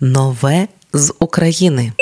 Нове з України.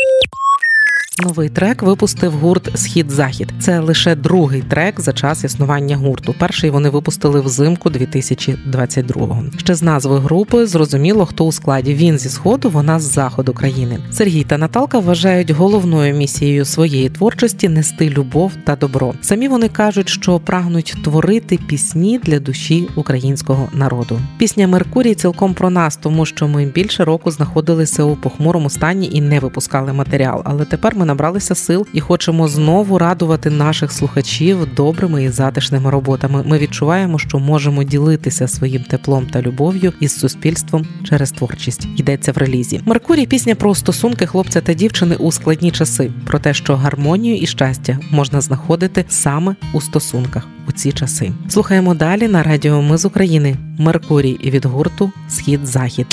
Новий трек випустив гурт Схід-Захід. Це лише другий трек за час існування гурту. Перший вони випустили взимку 2022-го. Ще з назви групи зрозуміло, хто у складі він зі сходу, вона з заходу країни. Сергій та Наталка вважають головною місією своєї творчості нести любов та добро. Самі вони кажуть, що прагнуть творити пісні для душі українського народу. Пісня Меркурій цілком про нас, тому що ми більше року знаходилися у похмурому стані і не випускали матеріал. Але тепер ми набралися сил і хочемо знову радувати наших слухачів добрими і затишними роботами. Ми відчуваємо, що можемо ділитися своїм теплом та любов'ю із суспільством через творчість. Йдеться в релізі. Меркурій пісня про стосунки хлопця та дівчини у складні часи, про те, що гармонію і щастя можна знаходити саме у стосунках у ці часи. Слухаємо далі на радіо Ми з України. Меркурій від гурту Схід Захід.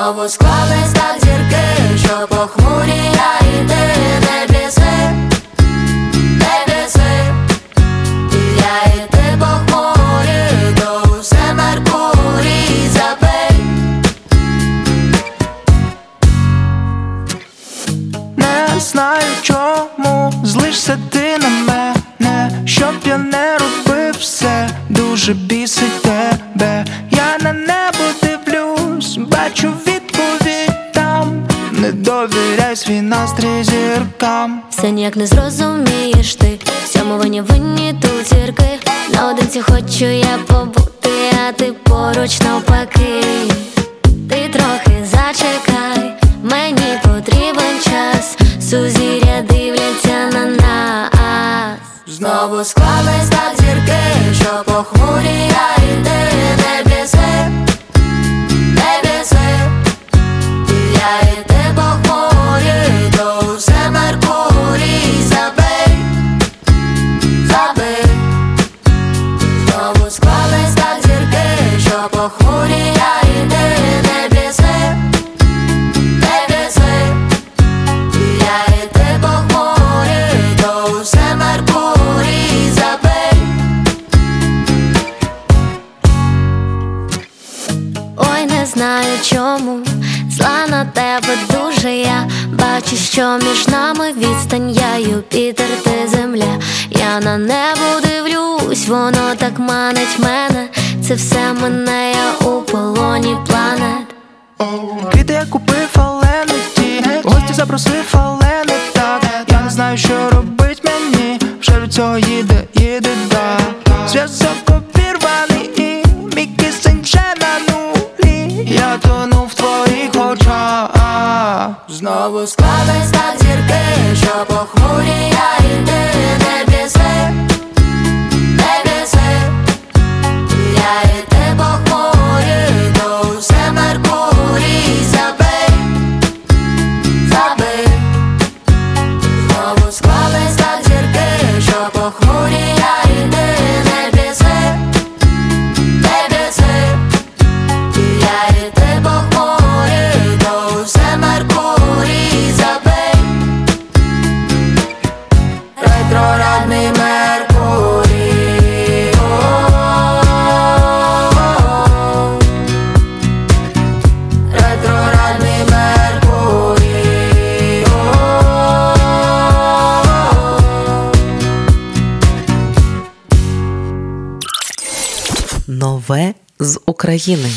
Знову склались так зірки, що похмурі я і ти не біси, не біси Я і похмурі, то усе Меркурій забий Не знаю чому зіркам. Все ніяк не зрозумієш ти. Всьому винні винні тут зірки. Наодинці хочу я побути, а ти поруч навпаки. Ти трохи зачекай, мені потрібен час. Сузір'я дивляться на нас. Знову склались так зірки, що похмурі я і ти не не похмурі я і ти не біси, не Я і ти похмурі, то усе Меркурій забий Ой, не знаю чому зла на тебе дуже я бачу, що між нами відстань я Юпітер, ти земля. Я на небо дивлюсь, воно так манить мене. Це все мене, я у полоні планет. Квіти я купив, але не ті. Гості запросив, але не так. Я не знаю, що робить мені. Вже від цього їде, їде да. Зв'язок обірваний і мій кисень вже на нулі. Я тону в твоїх очах. Знову склались так зірки, що похмурі я і ти не біси, Нове з України.